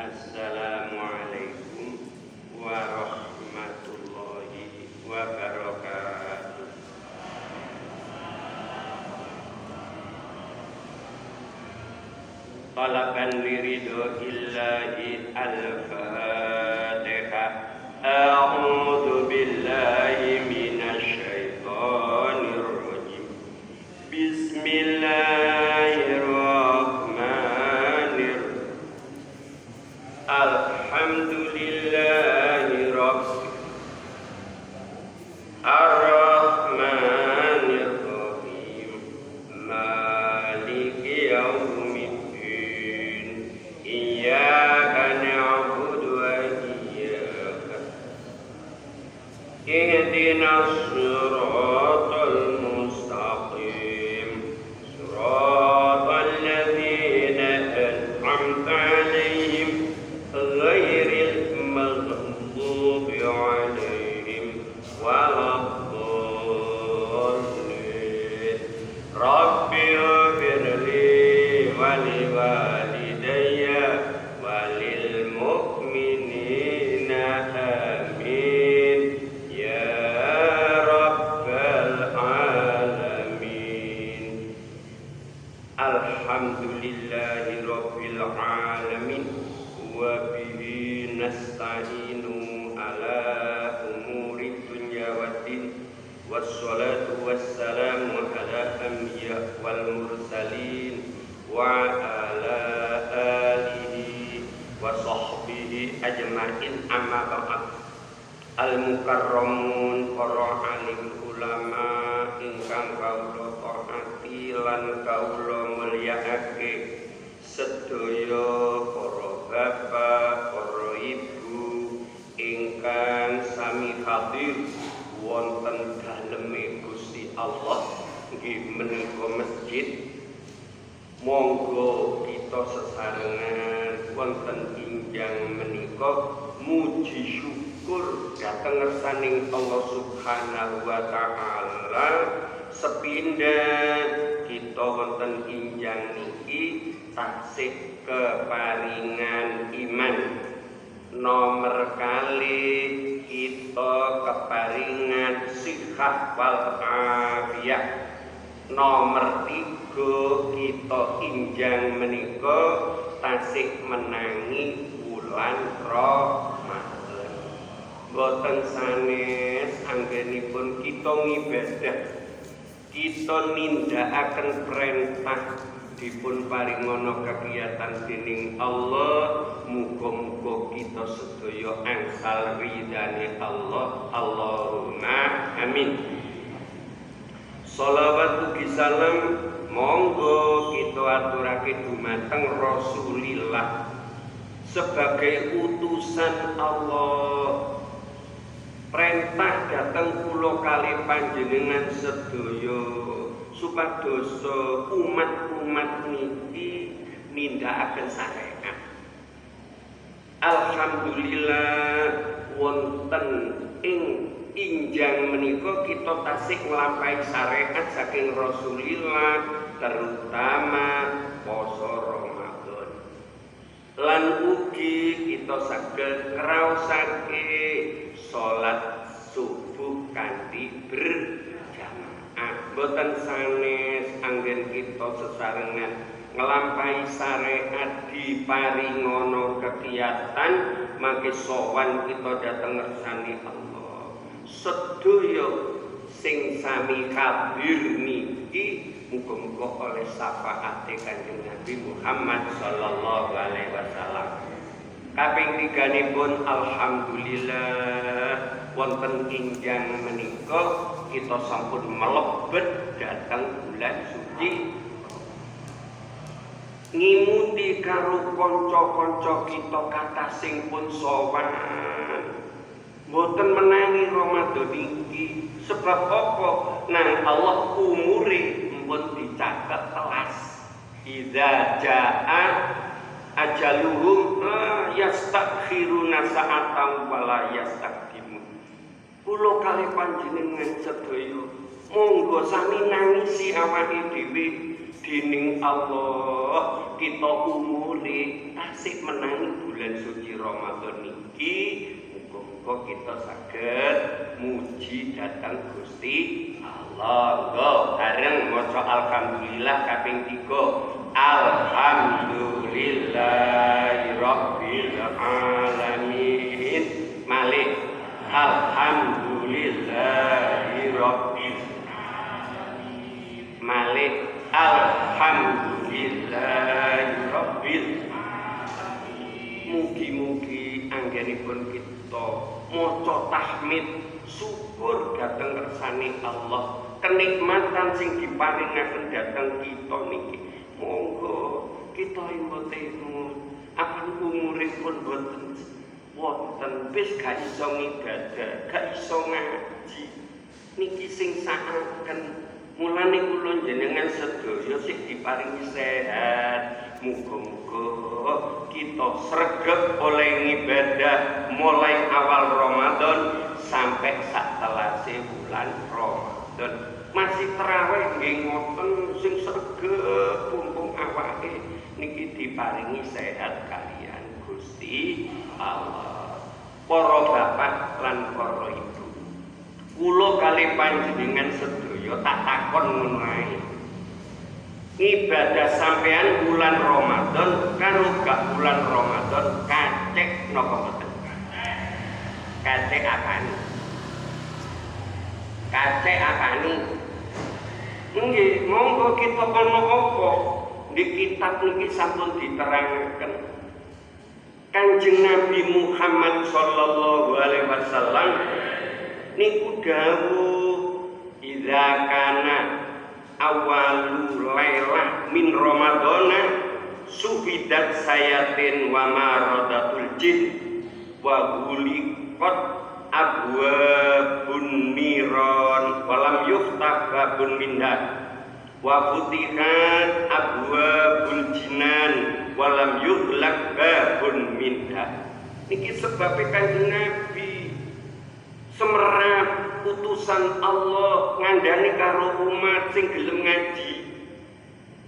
Assalamualaikum warahmatullahi wabarakatuh. Talaban liridho illahi al-fatihah wal mursalin wa ala alihi wa sahbihi ajma'in amma ba'd al mukarramun para alim ulama ingkang kawula taati lan kawula mulyakake sedaya para bapak para ibu ingkang sami hadir wonten daleme Gusti Allah nggih menika masjid. Monggo kita sesarengan wonten injang menika muji syukur dhateng ngersaning Allah Subhanahu wa taala. Sepindah kita wonten injang niki taksih keparingan iman nomor kali kita keparingan sihat wal afiyah nomor tiga kita injang menika tasik menangi bulan Ramadan. Boten sanes anggenipun kita ngibadah. Kita nindakaken perintah dipun paringono kegiatan dening Allah muga-muga kita sedaya angsal ridane Allah. Allahumma amin. Salawat ugi salam monggo kita aturake dumateng Rasulillah sebagai utusan Allah. Perintah dateng kula kali panjenengan sedaya supados umat-umat niki nindakaken syariat Alhamdulillah wonten ing injang menika kita tasik nglampahi syariat saking Rasulillah terutama poso Ramadan. Lan ugi kita saged ngraosake salat subuh kanthi berjamaah boten sanes anggen kita sesarengan. Nglampahi syariat diparingono kegiatan mangke sowan kita dateng ngersani Allah. Sedaya sing sami hadir niki muga-muga oleh syafaate Kanjeng Nabi Muhammad sallallahu alaihi wasallam. Kaping tiganipun alhamdulillah wonten injang menika kita sampun melebet datang bulan suci ngimuti karo kanca-kanca kita kata sing pun sowan Boten menangi Ramadan iki sebab apa? Nah Allah umure pun dicatat telas. Idza jaa ajaluhum yastakhiruna sa'atan wa la yastaqdimun. Kula kali panjenengan sedaya monggo sami nangisi awake dhewe dening Allah kita umure tasik menangi bulan suci Ramadan niki muga-muga kita saged muji datang Gusti Allah. Go bareng maca alhamdulillah kaping 3. Alhamdulillahirabbil alamin. Malik. Alhamdulillahirabbil Malik. Alhamdulillahirabbil Mugi-mugi anggenipun kita maca tahmid syukur dateng kersane Allah kenikmatan sing diparingaken dateng kita niki monggo kita imotemu apa umuripun boten wonten wis gak iso ngibadah gak iso ngaji. Niki sing sakaken mulane kula jenengan sedaya sing diparingi sehat. Muga-muga kita sregep oleh ngibadah mulai awal Ramadan sampai sak telase bulan Ramadan. Masih terawih nggih ngoten sing sregep mumpung awake niki diparingi sehat kalian Gusti Allah. Para bapak lan para ibu. Kula kali panjenengan sedaya tak takon ngono ibadah sampean bulan Ramadan karo gak bulan Ramadan kacek napa mboten? Kacek akani kacek akani nggih monggo kita ana apa di kitab niki sampun diterangaken Kanjeng Nabi Muhammad sallallahu alaihi wasallam niku dawuh idza kana awalu lailah min ramadana sufidat sayatin wa maradatul jin wa guliqat abwabun niron walam yuftah babun minha wa futihat abwabul jinan walam yuhlak babun minha. Niki sebab kanjeng Nabi. Semerap utusan Allah ngandani karo umat sing gelem ngaji.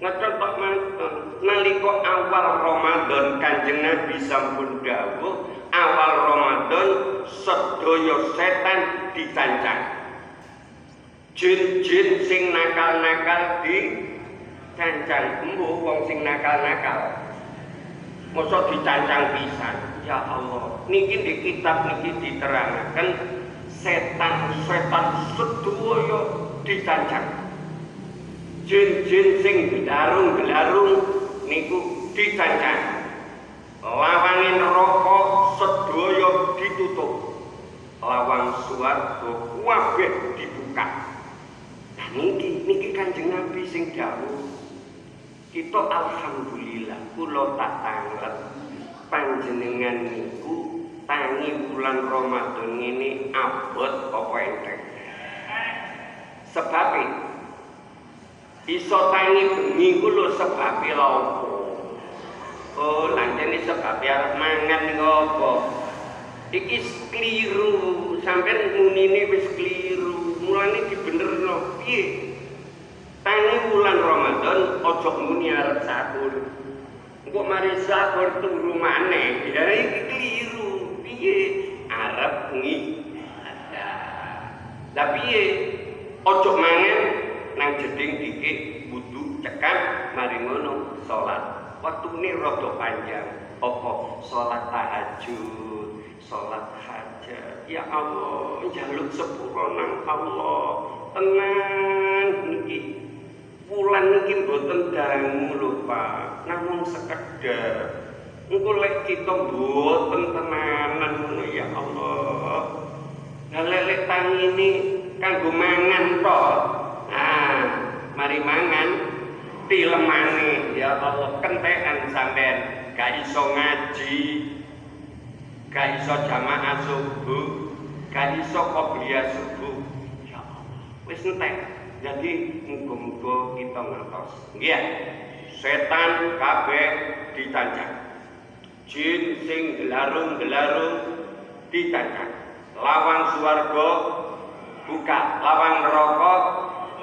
Ngecontok manten nalika awal Ramadan Kanjeng Nabi sampun dawuh awal Ramadan sedaya setan dicancang. Jin-jin sing nakal-nakal di cancang. Embuh wong sing nakal-nakal mosok dicancang pisan ya Allah niki di kitab niki diterangaken setan-setan sedaya dicancang. Jin-jin sing gelarung-gelarung niku dicancang. Lawangin rokok sedaya ditutup. Lawang swarga kabeh dibuka. Nah niki niki Kanjeng Nabi sing dawuh. Kita alhamdulillah kula tak tanggap panjenengan niku tangi bulan Ramadan ini abot apa enteng sebab iso tangi bengi ku lho sebab lho oh lanjane sebab arep mangan apa? Iki keliru sampean munine wis keliru mulane dibenerno piye tangi bulan Ramadan ojo muni arep sahur engko mari sahur turu maneh ya iki keliru. Piye? Arep ngi lah piye? Ojo mangan nang jeding dikit wudu cekak mari ngono salat. Waktune rada panjang. Apa? Salat tahajud salat hajat. Ya Allah njaluk sepuro nang Allah. Tenang niki bulan niki mboten dangu lho Pak. Namung sekedar engko lek kita mboten tenanan ngono ya Allah. Lah lek tangini kanggo mangan to. Ah mari mangan. Tilemane ya Allah kentekan sampean. Gak iso ngaji. Gak iso jamaah subuh. Gak iso qobliyah subuh. Ya Allah wis entek jadi muga-muga kita ngertos. Nggih. Setan kabeh ditancang jin sing gelarung-gelarung ditancang lawang swarga buka lawang neraka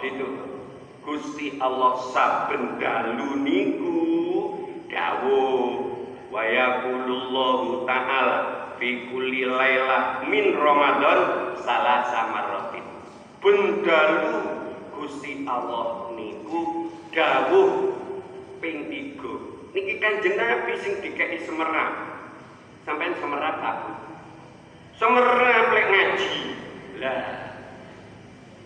ditutup. Gusti Allah saben dalu niku dawuh wa yaqulullahu ta'ala fi kulli lailah min Ramadan salah samarratin bendalu Gusti Allah niku dawuh ping 3 niki Kanjeng Nabi sing dikeki semerap sampean semerap aku semerap lek ngaji. Lah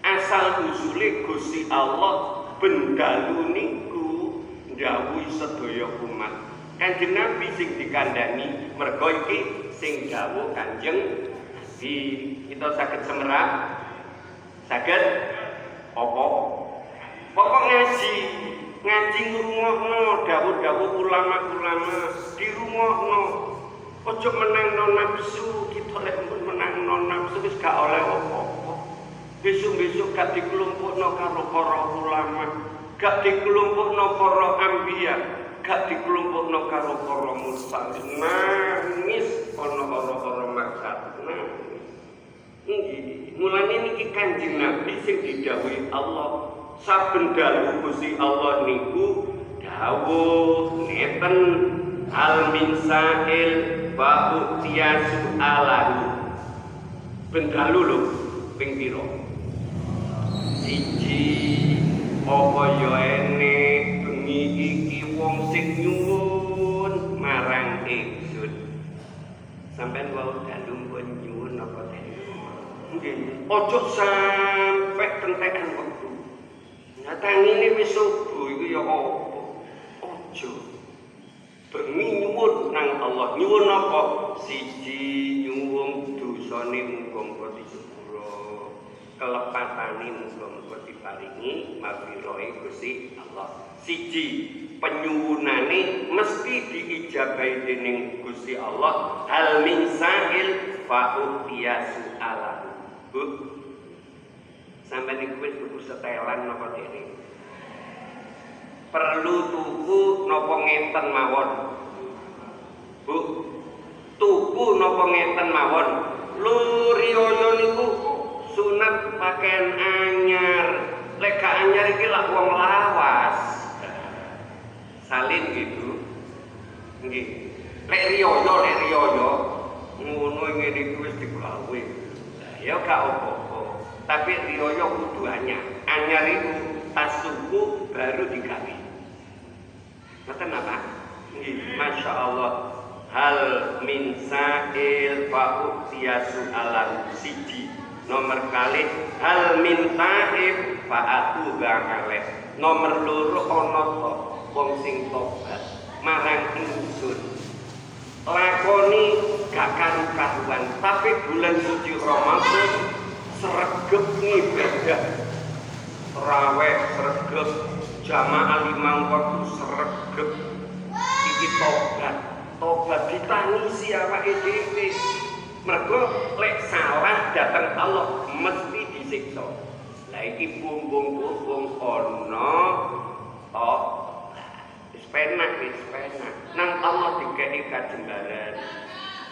asal usule Gusti Allah bendalu niku dawuh sedaya umat. Kanjeng Nabi sing dikandani mergo iki sing dawuh Kanjeng di kita sakit semerap sakit apa? Pokok ngaji. Ngaji ngrungokno dawuh-dawuh ulama-ulama. Dirungokno. Ojo menangno nafsu kita lek pun menangno nafsu wis gak oleh apa-apa. Besok-besok gak dikelompokno karo para ulama. Gak dikelompokno para ambiya. Gak dikelompokno karo para mursalin nangis ana ora-ora maksud nangis nggih mulane niki kanjeng Nabi sing didhawuhi Allah saben dalu Gusti Allah niku dawuh ngeten al min sa'il fa utiyasu alahu bendalu lho ping pira siji apa ya ene bengi iki wong sing nyuwun marang ingsun. Sampean wau dalu ojo sampe kentekan wektu Nyatang ini wis subuh iku ya apa? Ojo. Bengi nyuwun nang Allah. Nyuwun apa? Siji nyuwun dosane muga-muga disepuro. Kelepatane muga-muga diparingi maghfirah Gusti Allah. Siji penyuwunane mesti diijabahi dening Gusti Allah. Hal min sa'il fa alahu. Bu, sampai niku wis tuku setelan napa dene perlu tuku napa ngenten mawon. Bu tuku napa ngenten mawon. Lu riyaya niku sunat pakaian anyar. Lek gak anyar iki lak wong lawas. Salin gitu. Nggih. Lek riyaya lek riyaya ngono ngene iki wis ya gak apa-apa. Tapi riyoyo kudu anyar. Anyar itu tas suku baru digawe. Ngerti apa? Masya Allah hal min sa'il fa utiyasu alam siji. Nomor kali hal min ta'ib fa atu gangale nomor loro ana to wong sing tobat marang ingsun lakoni gak karu-karuan tapi bulan suci Ramadan sregep ngibadah. Raweh sregep jamaah limang waktu sregep. Iki tobat. Tobat ditangisi awake dhewe. Mergo lek salah datang Allah mesti disiksa. Lah iki bumbung-bumbung ana tok wis penak wis penak. Nang Dikeki kajembaran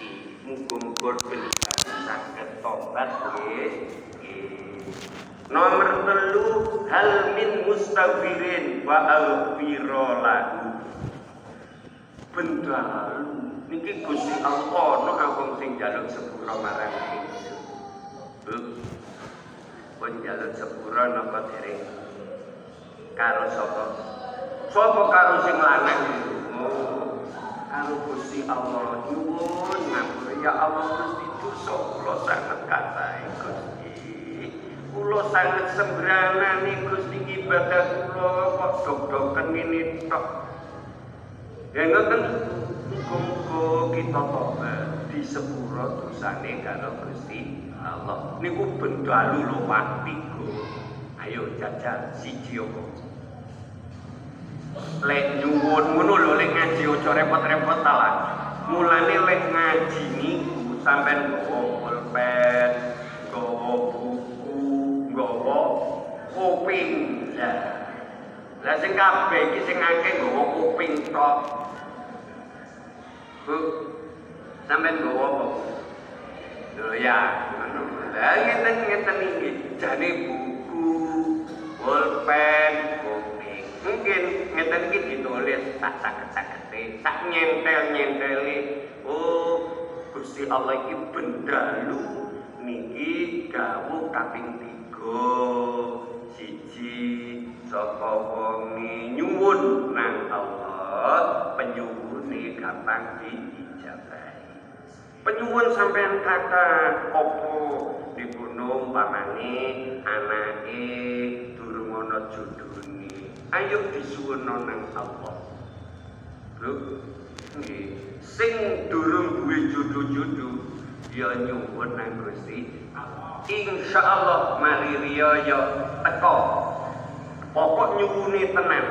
iki muga-muga ben saged tobat nggih Nomor telu hal min mustaghfirin wa aghfira lahu. Bendalu niki Gusti Allah ana wong sing njaluk sepura marang ingsun. Pun njaluk sepura napa dereng? Karo sapa? Sapa karo sing lanang? Karo Gusti Allah nyuwun ngapura ya Allah Gusti dosa kula sanget kathah Gusti. Kula sanget sembranan nih Gusti ibadah kula kok dok-doken ini tok. Ya ngoten muga kita tobat di sepuro dosane karo Gusti Allah. Niku bendalu lho mati Ayo jajal siji apa? Lek nyuwun ngono lho lek ngaji aja repot-repot ta lah. Mulane lek ngaji niku sampean nggawa pulpen, nggawa buku, nggawa kuping. Lah lah sing kabeh iki sing akeh nggawa kuping tok. Bu, sampean nggawa apa? Lho ya, ngono. Lah ngeten ngeten iki jane buku, pulpen. Mungkin ngeten iki ditulis tak sakit-sakite tak nyentel-nyenteli. Oh Gusti Allah iki bendalu niki dawuh kaping 3 siji saka wong nyuwun nang Allah penyuwune gampang diijabahi penyuwun sampean kata opo dibunuh pamane anake durung ana judune ayo disuwun nang Allah lho nggih. Sing durung duwe jodoh-jodoh ya nyuwun nang Gusti Allah. Mari riya ya teko pokok nyuwune tenan.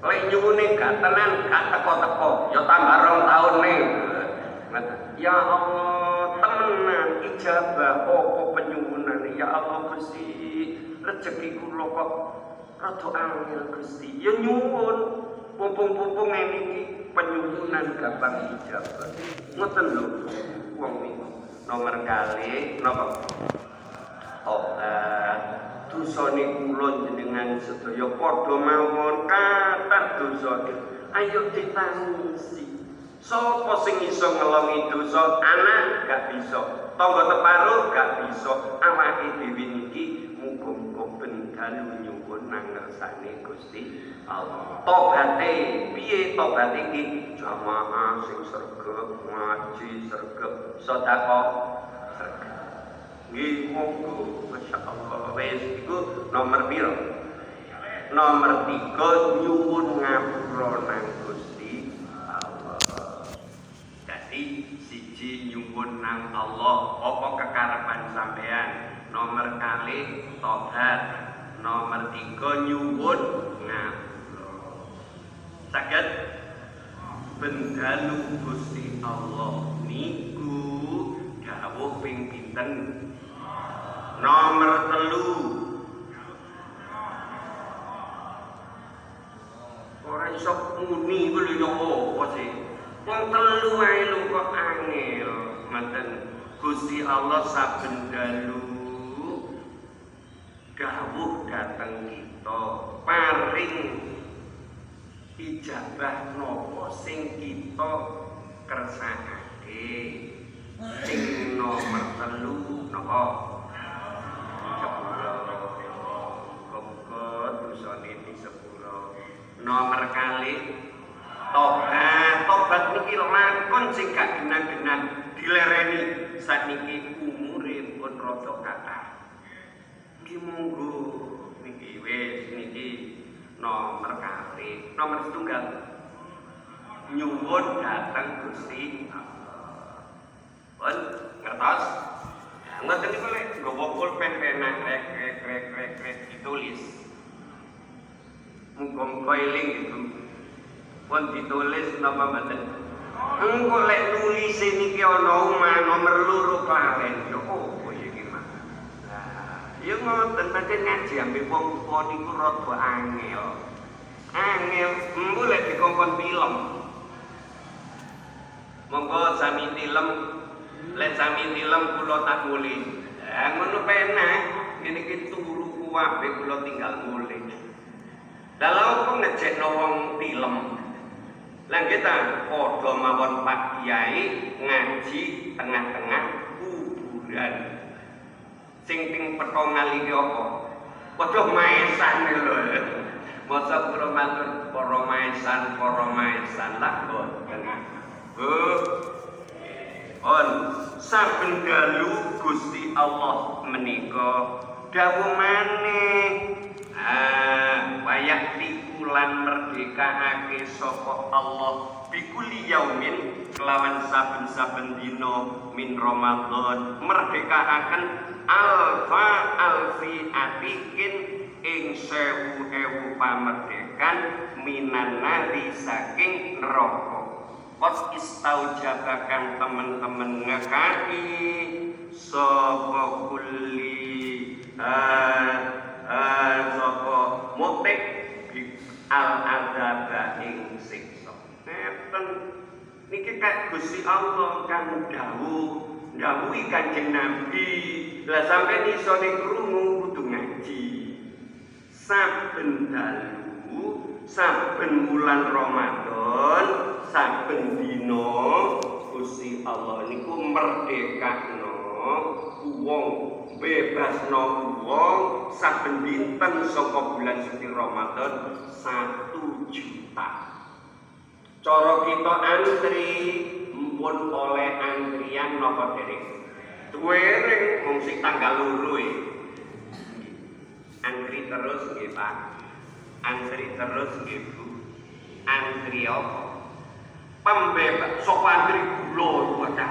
Lek nyuwune gak tenan gak teko-teko ya tambah rong taun ning ya Allah temenan ijabah apa penyuwunan? Ya Allah Gusti rezeki kula kok rada angel Gusti. Ya nyuwun. Pumpung-pumpung ini penyuwunan gampang ijabah ngoten lho wong niku nomor kali napa tobat dosane kula jenengan sedaya padha mawon. Kathah dosane. Ayo ditangisi sapa sing iso ngelongi dosa? Anak gak bisa. Tangga teparuh gak bisa. Awake dhewe niki muga-muga ben nang ngersane Gusti Allah. Tobate piye tobat iki? Jamaah sing sregep ngaji sregep sedekah sregep. Nggih monggo. Masyaallah wis iku nomor piro? Nomor 3 nyuwun ngapura nang Gusti Allah. Jadi siji nyuwun nang Allah apa kekarepan sampean nomor kali tobat nomor tiga nyuwun. Ngapura saged bendalu Gusti Allah niku dawuh ping pinten? Nomor telu. Ora iso muni kuwi lho apa sih? Wong telu ae lho kok angel. Ngoten Gusti Allah saben dalu dawuh dateng kita paring ijabah nopo sing kita kersakake? Sing nomor telu nopo? Sepuro. Muga dosane di sepuro nomor kali tobat. Tobat niki lakon sing gak genah-genah dilereni. Sakniki umure pun rada nggih monggo. Niki wis niki nomor kali nomor setunggal. Nyuwun datang Gusti pun ngertos? Ngoten niku lek nggawa pulpen pena krek krek krek krek krek ditulis. Muga-muga gitu. Pun ditulis napa mboten? Engko lek nulis niki ana omah nomor loro klawen yo opo ya iki mah Ya ngoten pancen ngaji ambek wong tuwa niku rada angel. Angel mbu lek dikongkon film. Monggo sami film lek sami film kula tak mulih. Lah ngono penak ngene iki turu kuwabe kula tinggal mulih. Lha opo ngejekno wong film? Lah kita padha mawon Pak Kiai ngaji tengah-tengah kuburan. Sing ping petongal iki apa? Padha maesan lho. Masa kula matur para maesan, para maesan lah boten. Oh. On saben dalu Gusti Allah menika dawuh maneh. Ah, wayak tikulan merdekaake sapa Allah. Bikuli yaumin kelawan saben-saben dina min Ramadan merdekaaken alfa alfi atikin ing sewu ewu pamerdekan minan nari saking neraka. Kos istau jabakan teman-teman ngekaki Sopo kuli Sopo mutik Al adaba ing siksa. Neten Niki kak Gusti Allah kan dawuh dawuhi Kanjeng Nabi. Lah sampai iso krungu kudu ngaji. Saben dalu saben bulan Ramadan saben dina Gusti Allah niku merdekakno wong bebasno wong saben dinten saka bulan suci Ramadan satu juta. Cara kita antri mpun oleh antrian napa dereng? Duwering mung sing tanggal loro e. Antri terus nggih Pak. Antri terus nggih Bu. Antri apa? pembebas sok antri gula ada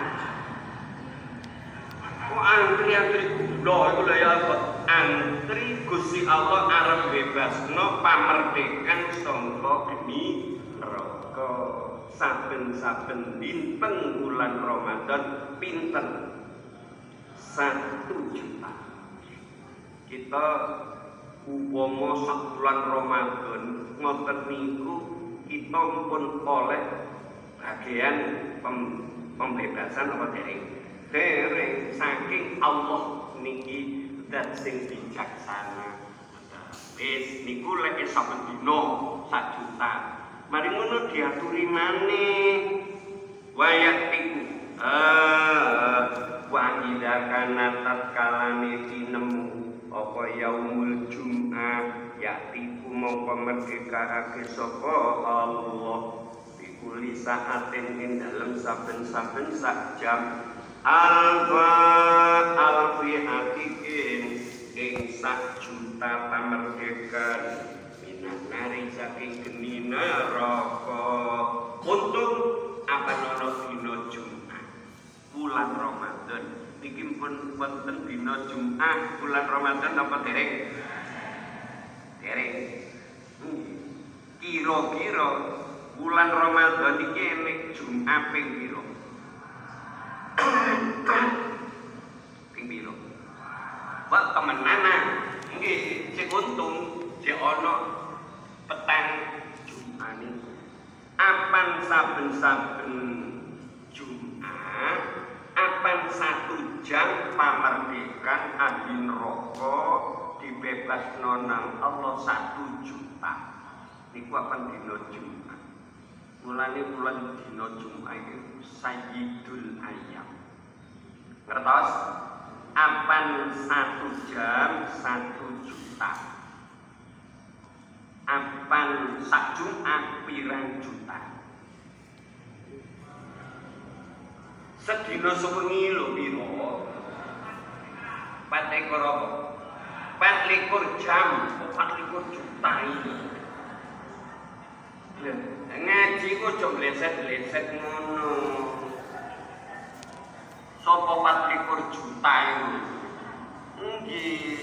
kok antri antri. Gula itu lah ya antri gusti Allah arep bebas no pamerdekan sangka geni neraka saben-saben dinten bulan Ramadan pinten satu juta. Kita umpama sak bulan Ramadan ngoten niku kita pun oleh bagian pem, pembebasan apa dereng dereng saking Allah niki dan sing bijaksana. Wis niku lek saben dina sak juta. Mari ngono diaturi maneh. Wayak iku. Eh wa ida kana tatkalane tinemu apa yaumul jum'ah yakti mongko merdekaake sapa Allah. Kuli saatin ing dalam saben-saben sak jam alfa alfi hakikin ing sak juta pamerdekan minat nari saking geni neraka. Untuk apa nono dino Jumat? Bulan Ramadan. Iki pun wonten dina Jumat. Bulan Ramadan apa dereng dereng hmm. kira-kira bulan Ramadan iki enek Jumat ping pira? Wah temenan nggih sing untung sing ana petang Jumat apan saben-saben Jumat apan satu jam pamerdekan adin rokok dibebas nonang Allah satu juta. Niku apan dina Jumat. Mulane bulan dina Jumat iku sayyidul ayam ngertos? Apan satu jam satu juta. Apan sak Jumat pirang juta sedina sewengi lho pira pat ekor apa pat jam pat juta ini ngaji ku aja bleset-bleset ngono. Sapa 24 juta itu? Nggih,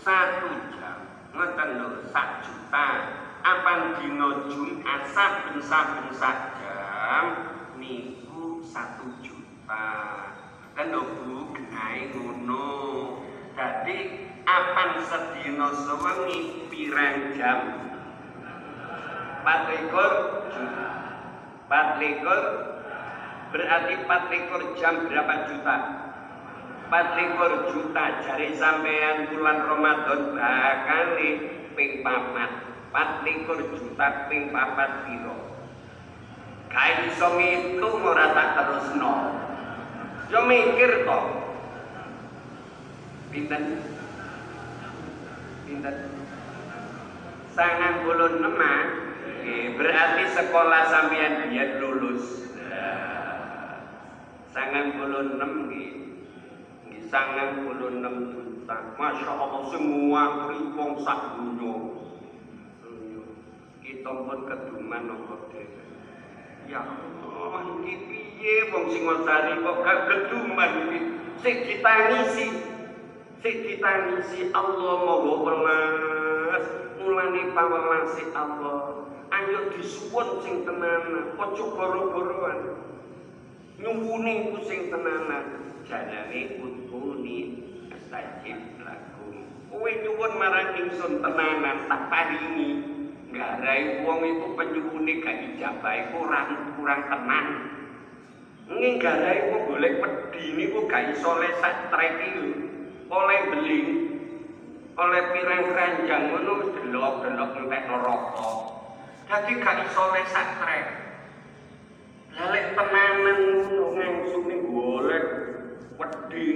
satu jam. Ngoten lho, sak juta. Apan dina Jumat saben-saben sak jam niku satu juta. Kan lho Bu, genahe ngono. Dadi apan sedina sewengi pirang jam? Empat likur empat likur berarti empat likur jam berapa juta? Empat likur juta jari sampean bulan Ramadan bakali ping papat. Empat likur juta ping papat piro? Kain iso itu ora terus no yo mikir kok pinten? Pinten? Sangat bulu nemak berarti sekolah sampean dia lulus. Sangat puluh enam sangat puluh enam juta. Masya Allah semua pripong sak dunia. Kita pun keduman nopo Ya Allah, iki piye wong Singosari kok gak keduman iki? Sik ditangisi. Sik ditangisi Allah mau welas. Mulane pawelase Allah ayo disuwun sing tenanan aja goro-goroan nyuwune ku sing tenanan janane utuni astajib lakum kowe nyuwun marang ingsun tenanan tak paringi ngarai wong iku penyuwune gak ijabah kurang kurang tenan Garai kok golek pedhi niku gak iso lesak trek oleh beli oleh pirang keranjang ngono delok-delok entek neraka Jadi gak iso lesak trek. Lelek tenanan ngono ngangsune golek wedi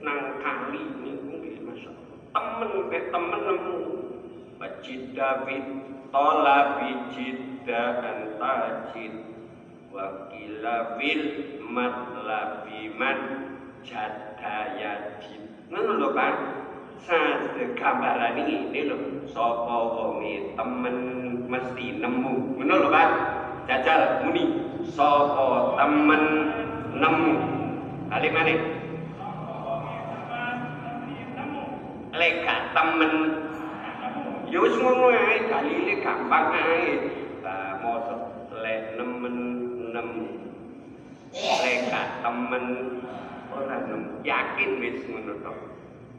nang kali nggih masyaallah. Temen ke temen nemu Majid David Tolabi jidda antajid Wakila fil matlabi man jadayajid Ngono lho kan Sade gambaran ini lho. Sapa wonge temen mesti nemu. Ngono lho kan Jajal muni. Sapa temen nemu? Kali mana? Leka temen. Ya wis ngono ae, dalile gampang ae. Lah mosok lek nemen nem lek temen ora nem yakin wis ngono to.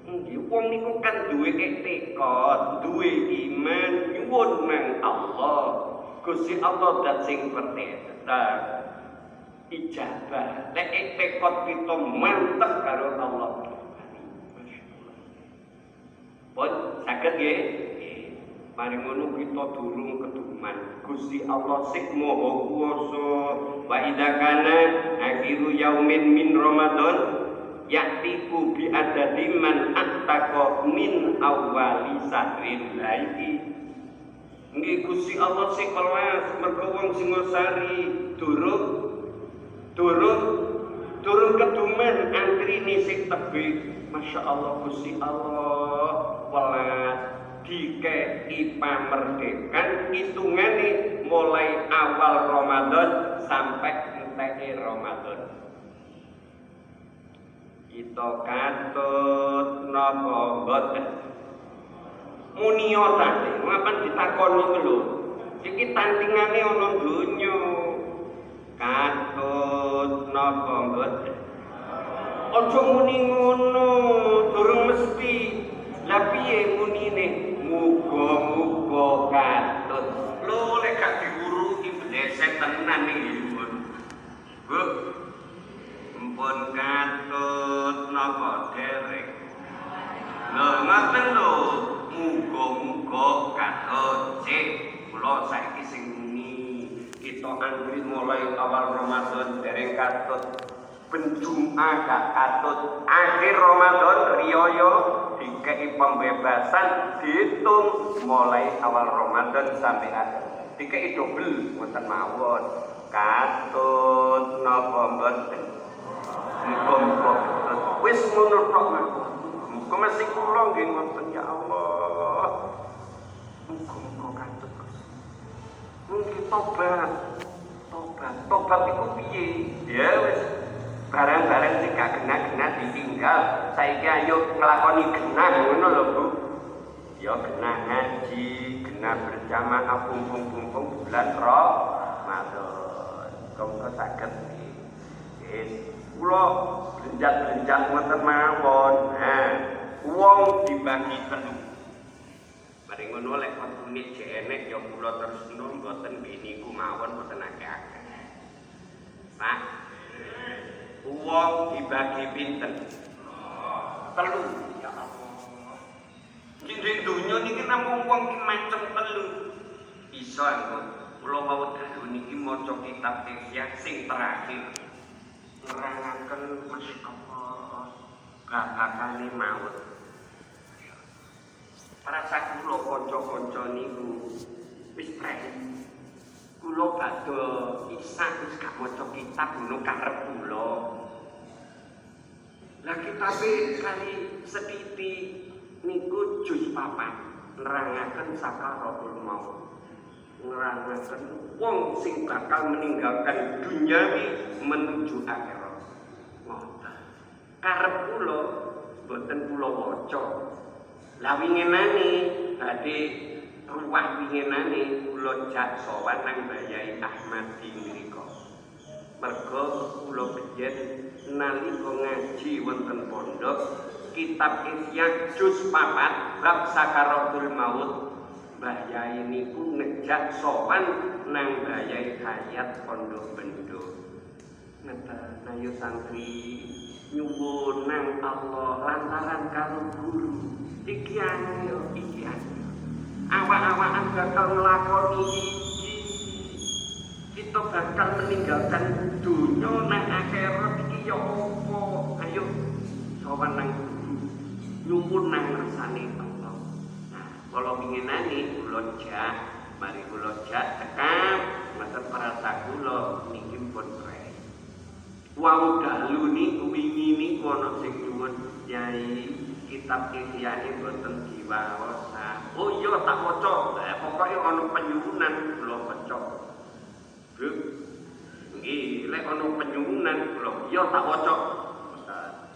Nggih wong niku kan duwe tekad, duwe iman nyuwun nang Allah. Gusti Allah dat sing perteta. Ijabah. Lek tekad kita mantep karo Allah. Pun saged nggih? Mari ngono kita durung keduman. Gusti Allah sik maha kuwasa. Wa idza kana akhiru yaumin min Ramadan ya'tiku bi adadi man attaqa min awwali sahril laili. Nggih Gusti Allah sik welas mergo wong Singosari durung durung durung keduman antrine sik tebih. Masya Allah Gusti Allah welas dikei pamerdekan hitungane mulai awal Ramadan sampai enteke Ramadan. Kita katut napa mboten? Munio tadi ngapain ditakoni ku lho. Iki tantingane ana donya. Katut napa mboten? Aja muni ngono durung mesti lah piye munine muga-muga katut lho lek gak diuruki bleset tenan iki Bu mpun katut napa derek lho ngoten lho muga-muga katut sik kula saiki sing muni kita antri mulai awal Ramadan dereng katut penjumah gak katut akhir Ramadan riyoyo dikei pembebasan dihitung mulai awal Ramadan sampai akhir dikei double ngoten mawon. Katut napa mboten? Muga-muga wis ngono tok muga mesti kula nggih ngoten ya Allah. Muga-muga katut mungkin tobat tobat tobat iku piye? Ya wis. Barang-barang sing gak genah-genah ditinggal. Saiki ayo nglakoni genah ngono lho Bu. Ya genah ngaji genah berjamaah pumpung-pumpung bulan Ramadan. Kok saged wis. Kula blenjak-blenjak ngoten mawon. Nah wong dibagi telu Mari ngono lek wektune jek enek ya kula terusno mboten nggih niku mawon mboten akeh-akeh. Pak, Uang dibagi pinten? Telu. Ya Allah. Jadi dunia ini namung uang ki macam telu. Bisa engko kula mau dalu niki maca kitab Ihya sing terakhir. Nerangaken Masya Allah. Babakane maut. Rasa kula kanca-kanca niku wis prek. Kula badhe isak wis gak maca kitab ngono karep kula. Lah kitabe kali setiti niku juz papat nerangaken sakaratul maut. Nerangaken wong sing bakal meninggalkan duniawi menuju akhirat. Ngoten. Karep kula boten kula. Lah winginane badhe ruwah winginane kula sowan nang Bayai Ahmad di mriku. Mergo kula biyen nalika ngaji wonten pondok kitab Ihya juz papat bab sakaratul maut Mbah Yai niku ngejak sowan nang Bayai Hayat Pondok Bendo. Ngeten ayo santri nyuwun nang Allah lantaran karo guru. Iki ayo iki ayo. Awak-awakan bakal nglakoni iki. kita bakal meninggalkan dunia nang akhirat iki ya apa? Ayo sowan nang nyuwun nang ngersane Allah nah kalau pinginane kula jak. Mari kula jak tekan. Mboten perasa kula niki pun keren Wau dahulu niku wingi niku ana sing nyuwun Yai kitab ihyane boten diwaosa. Oh iya tak waca. Eh pokoke ana penyuwunan kula waca. Bu. Nggih, lek ana penyuwunan kula iya tak waca.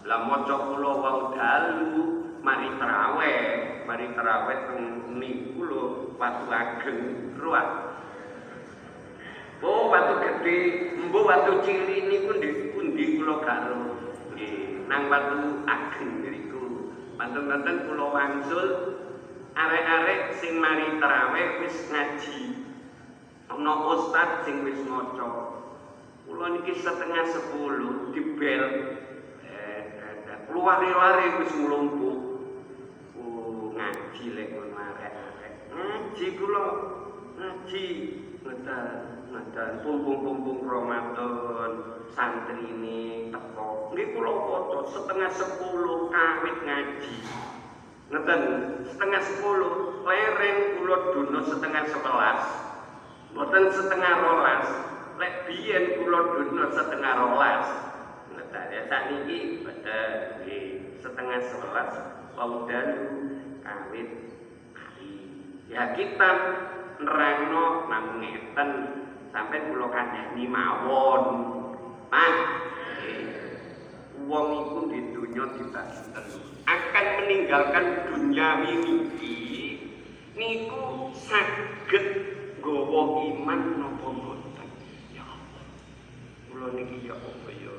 Lah maca kula wau dalu mari traweh, mari traweh teng niku lho watu ageng ruwat. Oh, watu gede, mbo watu cilik niku ndek pundi kula karo. Nggih, nang watu ageng. Panten-panten kula wangsul arek-arek sing mari tarawih wis ngaji. Ana ustaz sing wis maca. Kula niki setengah sepuluh dibel. Eh, keluar-lari wis nglumpuk. Oh, ngaji lek ngono arek-arek. Ngaji kula ngaji ngoten. dan pumpung-pumpung Ramadan santri ini teko. Ini kula foto setengah sepuluh kawit ngaji. Ngeten setengah sepuluh lereng kula duno setengah sebelas. Boten setengah rolas. Lek biyen kula setengah rolas. Ngeten ya sak niki betul setengah sebelas. Paudan kawit ya kita nerangno namung ngeten sampai kula kandhani mawon. Pak, wong iku di dunya dibagi. Akan meninggalkan dunia niki niku saged nggawa iman napa boten. Ya Allah. Kula niki ya apa ya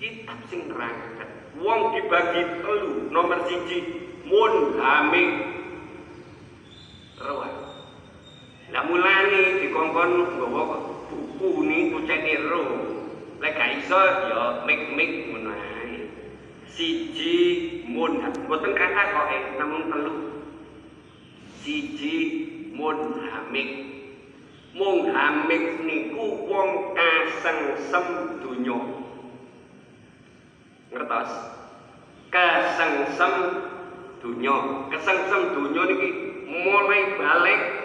kitab sing nerangkan. Wong dibagi telu, nomor siji mun haming mulane dikongkon nggawa buku niku cek ero. Lek gak iso ya mik-mik ae. Siji mun mboten kata kok eh namung telu. Siji mun hamik. Mung hamik niku wong kasengsem donya. Ngertos? Kasengsem donya. Kesengsem donya niki mulai balik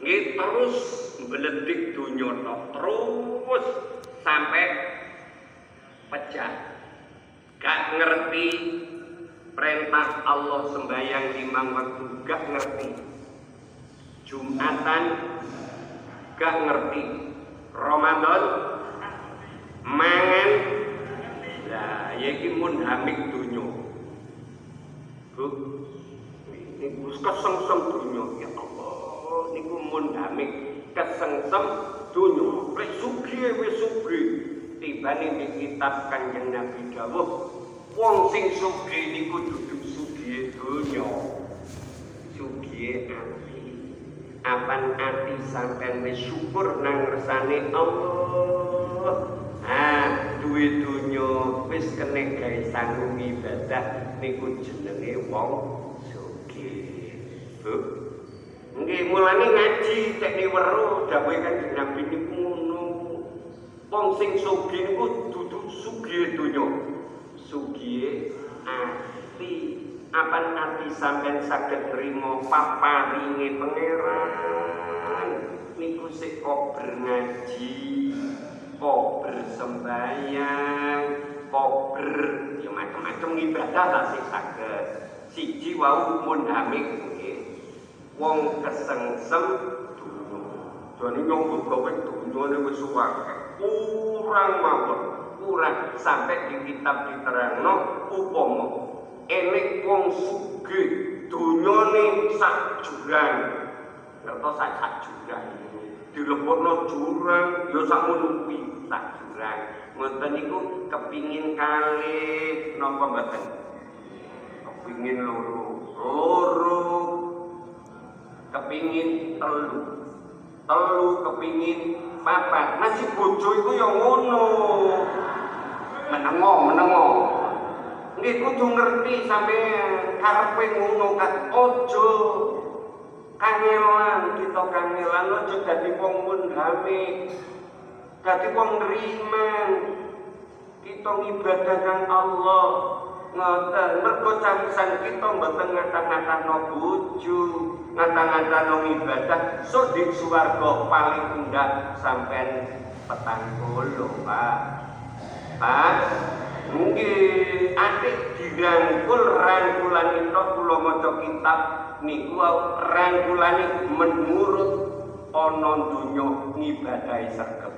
nggih terus mbeledik dunya terus sampai pecah. Gak ngerti perintah Allah sembahyang limang waktu gak ngerti. Jumatan gak ngerti. Ramadan mangan. Lah iki mun hamik dunya Bu niku kesengsem dunya ya Allah niku mun hamik kesengsem dunya wis sugih wis sugih tibane di kitab Kanjeng Nabi dawuh wong sing sugih niku dudu sugih dunya sugih ati apan ati sampean wis syukur nang ngersane Allah? Ah duwe dunya wis kene gawe sanggung ibadah niku jenenge wong sugih Bu Nggih mulane ngaji cek weru dawuhe Kanjeng Nabi niku ngono. Wong sing sugih niku dudu sugih donya. Sugih ati. Apan ati sampean saged trima paparinge pangeran. Niku sik kok ngaji, kok bersembayang, kok ber ya macam-macam ibadah lah sik saged. Siji wau mun hamik wong kesengsem dunya. Jane nyambut gawe dunyane wis akeh. Kurang mawon, kurang sampai di kitab diterangno upama enek wong sugih dunyane sak jurang. Ngertos sak sak jurang. Dilebokno jurang ya sakmono kuwi sak jurang. Ngoten niku kepingin kalih napa mboten? Kepingin loro. Loro kepingin telu. Telu kepingin papat. Nasi bojo itu yang ngono. Menengo menengo. Nggih kudu ngerti sampe karepe ngono kan ojo kangelan kita kangelan. Ojo dadi wong mun hamil Dadi wong nriman kita ibadah kang Allah ngoten mergo camisan kita mboten ngata-ngatano bojo ngata-ngatano ibadah so di swarga paling enggak sampean petang puluh Pak Pak Nggih, atik dirangkul rangkulan itu kula maca kitab niku rangkulane menurut ana donya ngibadahi sregep.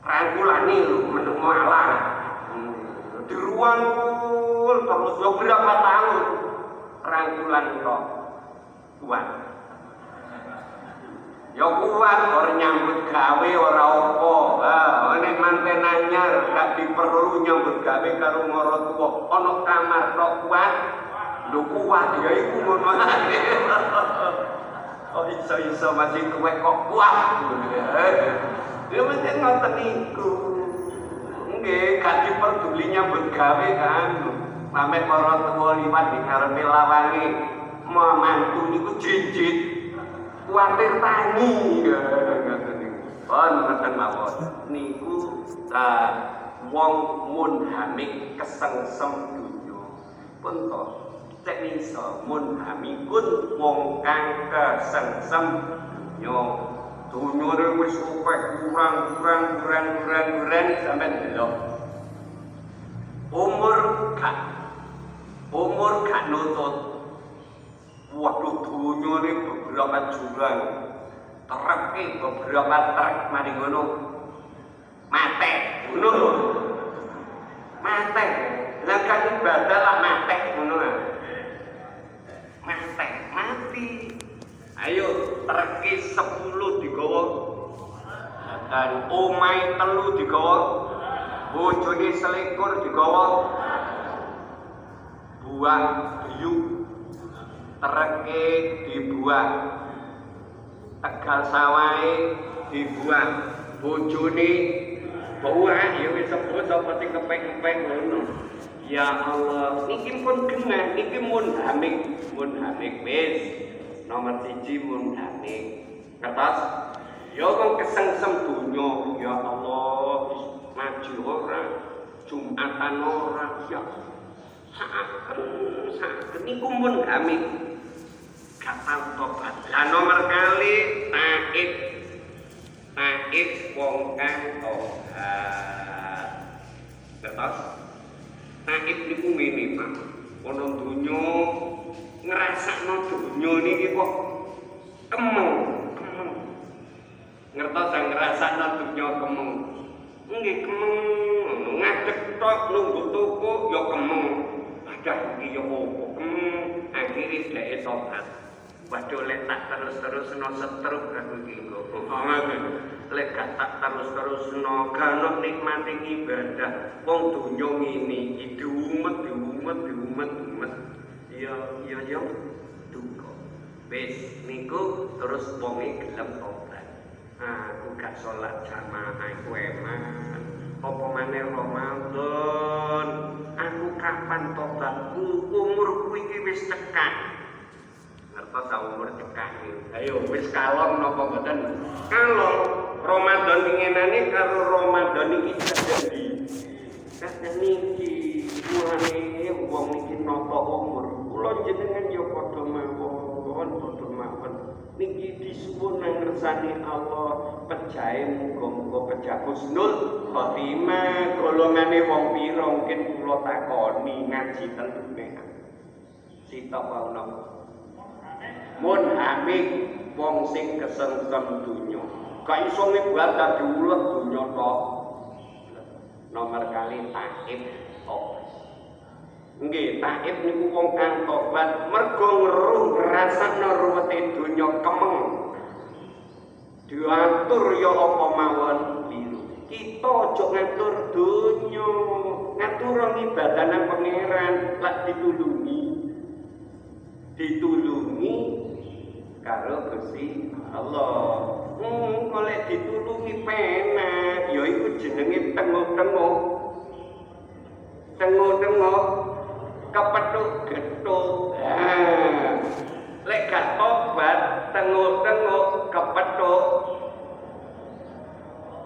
Rangkulane lho malah. Dirangkul terus yo berapa tahun rangkulan kok kuat. Ya kuat orang nyambut gawe ora apa. Ah, nek manten anyar gak diperlu nyambut gawe karo mara tuwa. Ana kamar tok kuat. Lho kuat ya iku ngono. Oh iso-iso masih kuwe kok kuat. Ya mesti ngoten niku. Nggih, gak diperduli nyambut kan. Pamit para tuwa liwat di karepe lawange. Mantu niku jinjit kuatir tangi. Pun ngoten mawon. Niku wong mun hamik kesengsem dunya. Pun to cek iso mun hamikun wong kang kesengsem dunya. Dunya wis akeh kurang kurang kurang kurang kurang sampai delok. Umur gak umur gak nutut Waduh dunia ini beberapa jurang Truk beberapa truk mari ngono Mate ngono Mate Lah kan ibadah lah mate ngono Mate mati Ayo truk sepuluh digawa. Dan omai telu digawa. Bojone selikur digawa. Buang biuk tereke dibuang. Tegal sawahe dibuang. Bojone buang ya wis sebut sing kepeng-kepeng ngono. Ya Allah niki pun genah niki mun hamik mun hamik wis nomor siji mun hamik kertas ya kok kesengsem dunya ya Allah maju ora Jumatan ora ya saat niku mun hamik kapal tobat. Lah nomor kali taib. Taib wong kang tobat. Terus taib niku ngene, Pak. Ana donya ngrasakno donya niki kok kemeng, kemeng. Ngertos sang ngrasakno donya kemeng. Nggih kemeng, ngadeg tok nunggu toko ya kemeng. Padahal iki ya opo kemeng. Akhire dhek tobat. Waduh lek tak terus-terus no setruk aku iki kok. Lek gak tak terus-terus no gano nikmati ibadah. Wong donya ngene iki diumet diumet diumet diumet. Ya ya ya duka. Wis niku terus wonge gelem tobat. Nah, aku gak salat jamaah aku eman. Apa maneh Ramadan? Aku kapan tobatku? Umurku iki wis tekan. ngertos umur cekak ayo wis kalong napa mboten kalong Ramadan inginane karo Ramadan iki terjadi kadang niki mulane wong iki napa umur kula jenengan ya padha mawon padha mawon. Niki disuwun nang ngersane Allah pejahe muga-muga pejah husnul khotimah. Golongane wong pira mungkin kula takoni ngaji ten Sita Paulo mun hamik wong sing kesengsem dunya gak iso ngibadah diulet dunya tok? Nomor kali taib tok nggih taib niku wong kang tobat mergo ngeruh ngrasakno ruwete dunya kemeng. Diatur ya apa mawon? Kita aja ngatur dunya ngatur ibadah nang pangeran lak ditulungi. Ditulungi karo Gusti Allah. Hmm, oleh ditulungi penak, ya iku jenenge tengok-tengok. Tengok-tengok kepethuk gethuk. Nah, lek gak tobat tengok-tengok kepethuk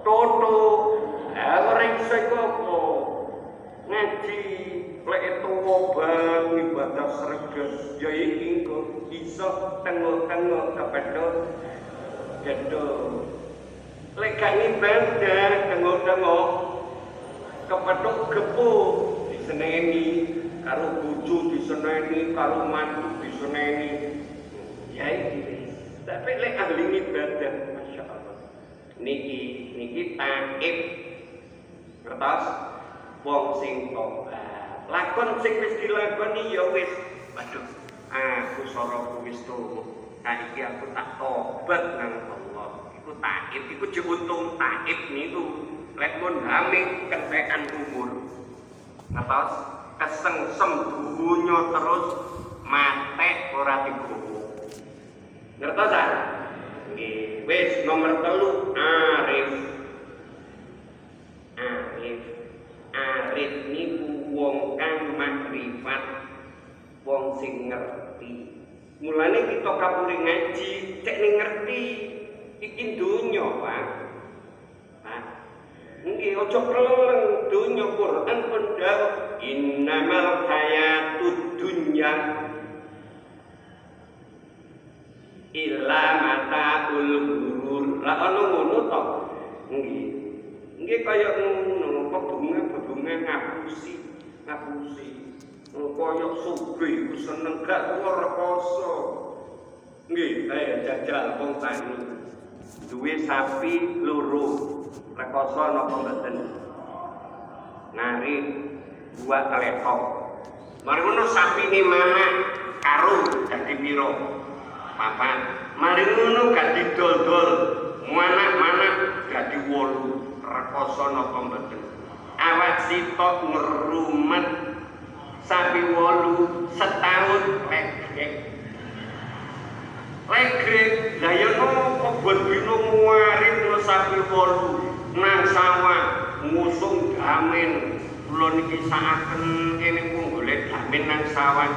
toto. Nah, ring sing apa? Ngaji lek itu bang ibadah sreges ya iki kok iso tengok-tengok kepethuk gethuk. Lek gak ibadah tengok-tengok kepethuk gepuk disenengi karo bojo diseneni karo mantu diseneni. Ya iki. Tapi lek ahli ibadah Masya Allah. Niki niki taib. Ngertos? Wong sing tobat. Lakon sing wis dilakoni ya wis. Waduh, aku soroku wis tuh. Saiki aku tak tobat nang Allah. Iku taib, iku diuntung taib niku. Lek mun hamil kentekan umur. Ngertos? Kesengsem dunya terus mate ora digowo. Ngertos ah? Nggih, wis nomor telu arif. Arif. Arif niku wong kang makrifat, wong sing ngerti. Mulane kita kapuri ngaji, cek ngerti iki Pak. Pak. Nggih aja keleleng donya Quran pun dawuh innamal hayatud dunya illa mataul gurur. Lah ana ngono to. Nggih. Nggih kaya ngono, bebunga-bebunga ngapusi, ngapusi. Kaya sugih iku seneng gak kuwi rekoso. Nggih, ayo jajal wong tani. Duwe sapi loro. Rekoso napa mboten? Ngari buat telepon. Mari ngono sapine mana karo dadi piro? papan mari ngono gak didol-dol mana-mana gak diwolu rekoso napa mboten awak sitok ngerumet sapi wolu setahun legrek legrek lah ya nopo buat bino muarit no sapi wolu nang sawah ngusung gamin kula niki saaken kene pun golek gamin nang sawah.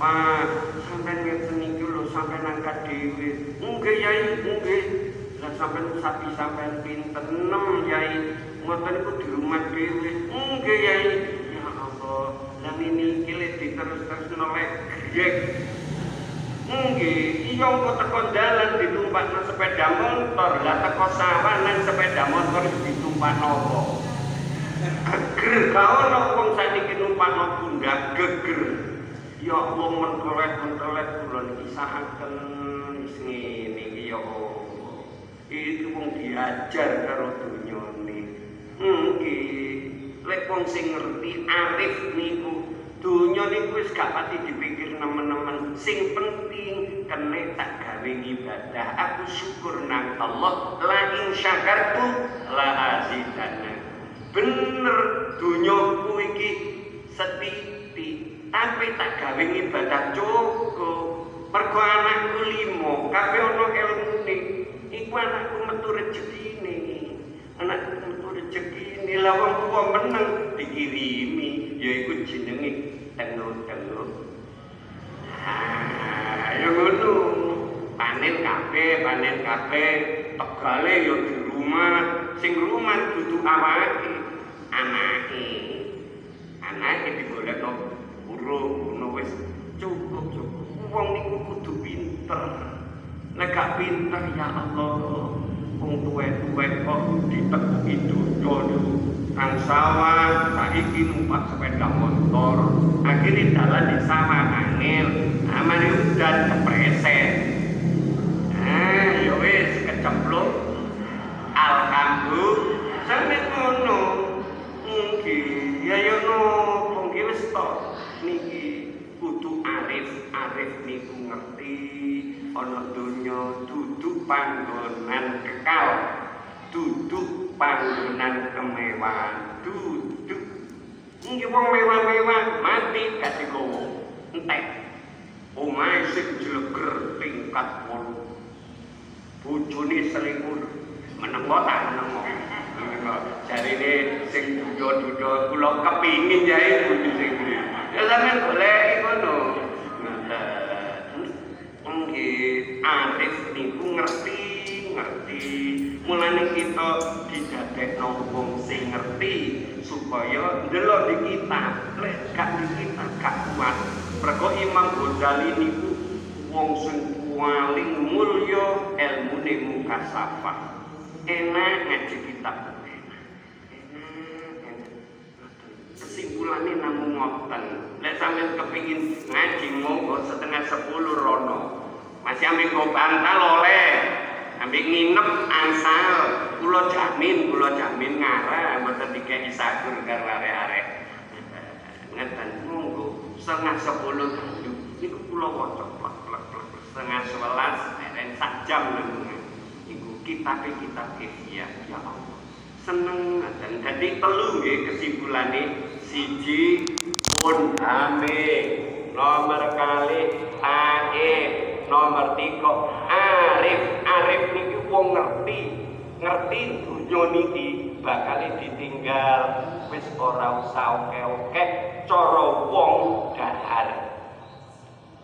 Pak sampean ngeten niki lho sampean angkat dhewe. Nggih yai nggih lah sampean sapi sampean pinten? Nem yai. Ngoten di rumah dhewe. Nggih yai. Ya Allah lah ini kile diterus-terus nolek grek nggih iya kok teko dalan ditumpakno sepeda motor lah teko nang sepeda motor ditumpak nopo geger gak ono wong saniki numpakno pundak geger Ya Allah mentelet mentelet kula niki saaken wis ngene ya Allah. Iki wong diajar karo dunyane. Nggih. Lek wong sing ngerti arif niku dunya niku wis gak pati dipikir nemen-nemen. Sing penting kene tak gawe ibadah. Aku syukur nang Allah. La in syakartu la azidanna. Bener dunyaku iki setitik tapi tak gawe ibadah cukup mergo anakku limo kabeh ana ilmune iku anakku metu rezekine anakku metu rezekine lah wong tuwa meneng dikirimi yaiku jenenge tengok-tengok ah ya ngono. Panen kabeh panen kabeh. Tegale ya di rumah. Sing rumah dudu awake anake. Anake digolekno burung ngono wis cukup cukup. Wong niku kudu pinter. Nek gak pinter ya Allah wong tuwek-tuwek kok ditekuki niku nang sawah saiki numpak sepeda motor akhirnya dalan di sawah angel amane udan kepreset ah ya wis kecemplung. Alhamdulillah. Sampe ngono. Nggih ya yo no wis tok. Niki kudu arif arif niku ngerti. Ana donya duduk panggonan kekal. Duduk panggonan kemewahan. Duduk nggih wong mewah-mewah mati gak digowo entek. Omahe sing jleger tingkat 8 bojone selingkuh meneng tak meneng jarine sing duda-duda kula kepingin jae bojo sing ya sampean golek ngono. Nggih arif niku ngerti ngerti mulane kita didadekno wong sing ngerti supaya ndelok di kita. Lek gak di kita gak kuat. Mergo Imam Ghazali niku wong sing paling mulya ilmune mukasafah enak ngaji kitab. Kesimpulannya namun ngoten. Lek sampean kepingin ngaji monggo setengah sepuluh rono. Masih ambil go bantal oleh ambil nginep asal pulau jamin pulau jamin ngara mboten dikei sakur karo arek-arek. Ngeten monggo setengah sepuluh niku kula waca plek plek plek setengah sebelas dan sak jam niku niku kitab kitab ihya ya Allah. Seneng dan jadi perlu nggih kesimpulane siji pun ame nomor kali ae nomor tiga arif arif niki wong ngerti. Ngerti dunya niki bakal ditinggal. Wis ora usah oke-oke cara wong dahar.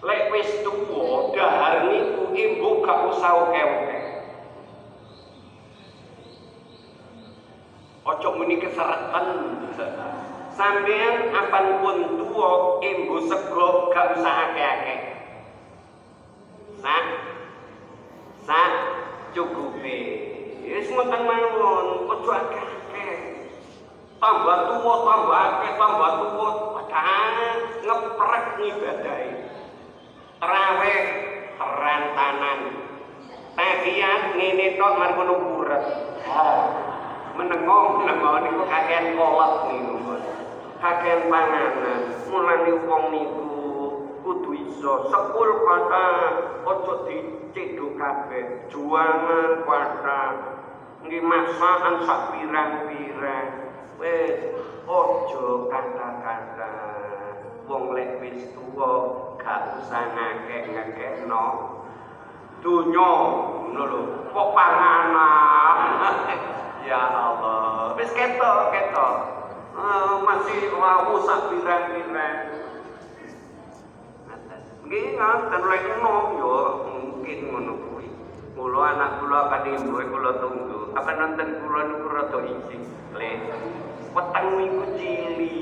Lek wis tuwa dahar niku ibu gak usah oke-oke. Ojo muni kesereten sampeyan apan pun tuwa ibu sego gak usah akeh-akeh sak sak cukupe wis ngoten mawon ojo akeh-akeh tambah tuwa tambah akeh tambah tuwa padahal ngeprek ngibadahi Terawih terantanan. Tahiyat ngene tok mar kono buret. Menengok menengok niku kakean kolot niku. Kakean panganan. Mulane wong niku kudu iso sepul kata ojo dicedhok kabeh. Juangan kata nggih masakan sak pirang-pirang. Wis ojo kata-kata. Wong lek wis tuwa gak usah ngakek-ngakekno dunya ngono lho kok panganan? Ya Allah. Wis ketok ketok. Uh, masih wau sak pirang-pirang nggih ngaten lek enom yo mungkin ngono kuwi. Kula anak kula kadimbo kula tunggu. Apa nonton kula niku rada isi le. Peteng niku cili.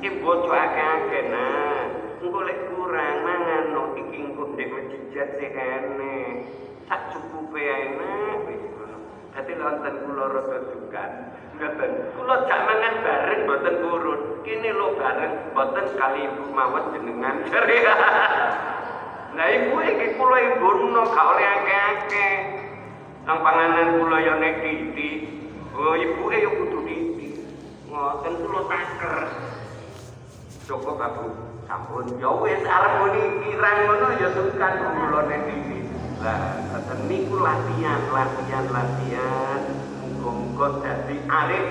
Ibu akeh-akeh nah. Engko lek kurang mangan no iki engko ndek jejak sekene sak cukupe wis dadi lonten kula rada dukan ngoten. Kula jak mangan bareng mboten kurun. Kene lho bareng mboten sekali ibu mawon jenengan. Nah ibu iki kula ibu gak oleh akeh-akeh. Nang panganan kula ya nek titik oh ibu e yo kudu titik ngoten kula taker. Cukup aku sampun. Ya wis arep muni kirang ngono ya sukan kula nek ngoten niku latihan latihan latihan. Muga-muga dadi arif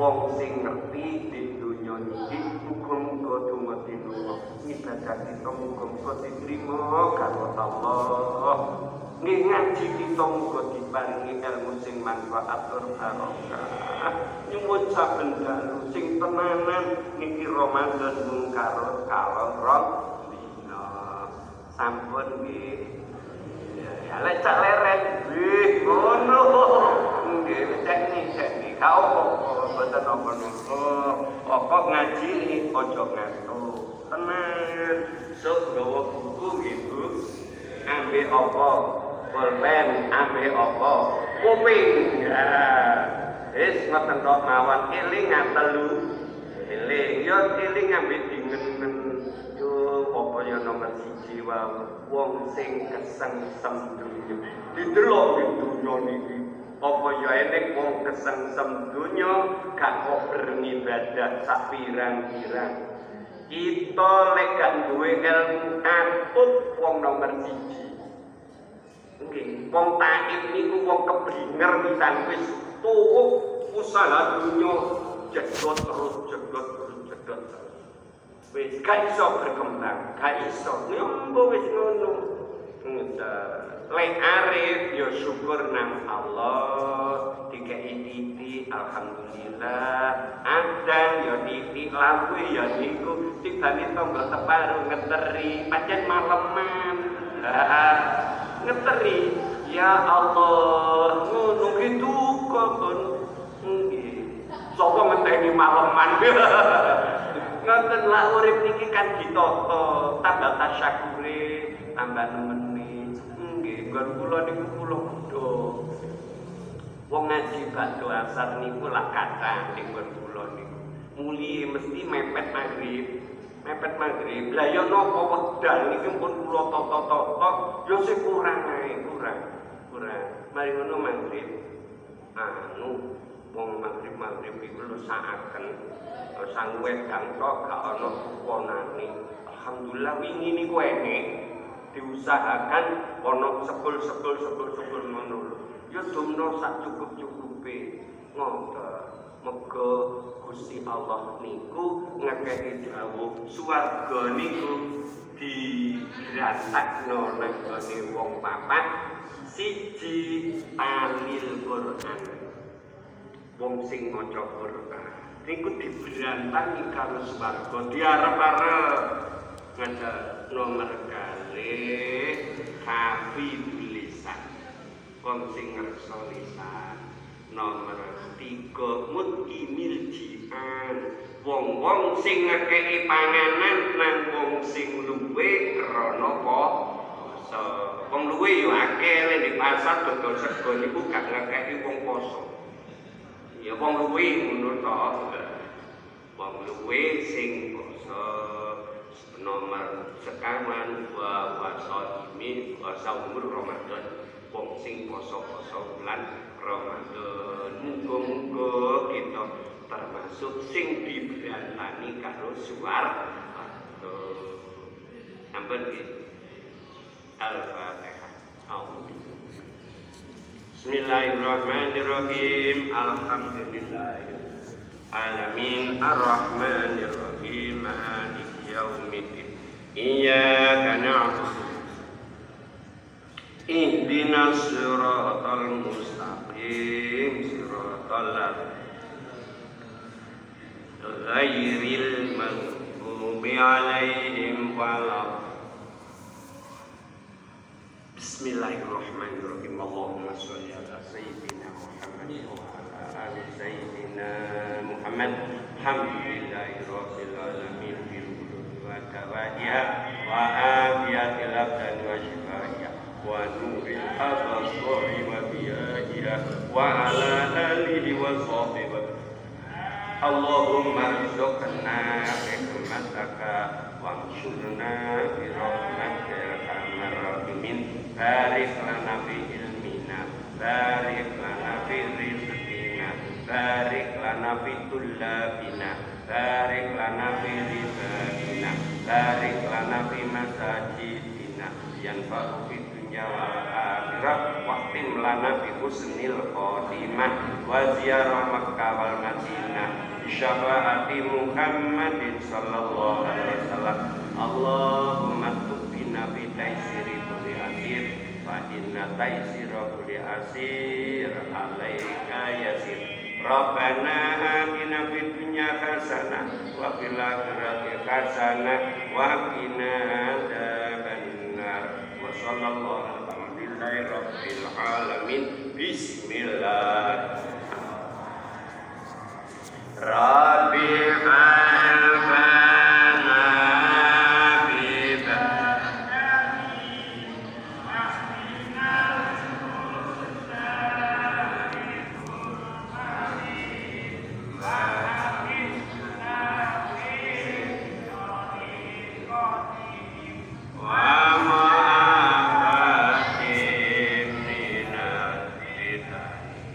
wong sing ngerti di dunya iki muga-muga donga dinunga ibadah kita muga-muga diterima karo Allah. Nggih ngaji kita muga diparingi ilmu sing manfaat tur barokah. Nyuwun saben dalu sing tenanan niki Ramadan mung karo kalong rong dina. Sampun nggih jalan cak leren. wih ngono. Nggih cek ni cek ni ka opo boten opo nopo opo ngaji ojo ngantu tenan sok gawa buku ibu Ambe opo pulpen ambek opo kuping. Ya wis ngoten tok mawon. Eling telu. Eling. Yo eling ambe dingenen. yo opo yo nomor 1 jiwamu wong sing kesengsem dunya didelok ning dunya niki. Apa ya enek wong kesengsem dunya gak kober ngibadah sak pirang-pirang. Kita lek gak duwe ilmu akut wong nomor siji. Nggih, wong taif niku wong keblinger pisan wis tuwuh usaha dunya jegot terus jegot Wis gak iso berkembang, gak iso. Nyombo wis ngono. Lek arif ya syukur nang Allah dikei titik alhamdulillah adang ya titik lampu ya niku tibane tombol teparu ngeteri pancen maleman ngeteri ya Allah ngono gitu kon nggih sapa ngenteni maleman ngoten lah urip niki kan ditata tambah tasyakure tambah nemeni nggon kula niku kula kudu wong ngaji bakdo asar niku lah kata ning nggon kula niku. Muli mesti mepet maghrib. Mepet maghrib. Lah ya napa wedal niki pun kula toto-toto ya sing kurang ae kurang kurang. Mari ngono maghrib. Anu wong maghrib maghrib iku lho saaken. Sang wedang tok gak ana kuponane alhamdulillah wingi niku enek. Diusahakan ana sepul-sepul sepul-sepul ngono lho. Ya dumno sak cukup-cukupe. Ngoten Moga Gusti Allah niku ngekehi dawuh swarga niku diratakno nang wong papat. Siji alil Quran wong sing maca Quran. Niku diberantangi karo swarga diarep-arep. Ngada nomor kali kafi lisan. Wong sing ngerso lisan nomor tiga mutkimil jian wong-wong sing ngekei panganan nang wong sing luwe krana poso wong luwe yo akeh di pasar dodol sego niku gak ngekei wong poso ya wong luwe ngono to wong luwe sing poso nomor sekawan wa waso ini wasa umur Ramadan. Wong sing poso-poso bulan Ramadan. Muga-muga kita termasuk sing diberantani karo suar. Sampun Al-Fatihah Bismillahirrahmanirrahim. Alhamdulillah Alamin Ar-Rahmanirrahim yaumiddin. Iyyaka na'budu. Ihdina siratal mustaqim. Siratal ghairil maghdubi alaihim walad Bismillahirrahmanirrahim. Allahumma sholli ala sayyidina Muhammad wa ala ali sayyidina Muhammad. Alhamdulillahirabbil alamin bil wa tawadiha wa afiyatil abdan wa shifaiha wa nuril abasari wa biyahiha wa ala alihi wa sahbihi Allahumma rizqna hikmataka wa ansurna bi rahmatika ya arhamar rahimin barik lana fi ilmina barik lana fi rizqina barik lana fi tullabina barik lana fi ribabina barik lana fi masajidina. Yang baru fi dunia wal akhirah waqtim lana bi husnil khotimah wa ziarah Makkah wal Madinah. Syafaati Muhammadin sallallahu alaihi wasallam. Allahumma tubina bi taisir zinnatai sirabul asir alaika yasir Rabbana atina fid dunya hasanah wa fil akhirati hasanah wa qina adzabannar. Wa sallallahu alhamdulillahi rabbil alamin. Bismillah. Rabbi al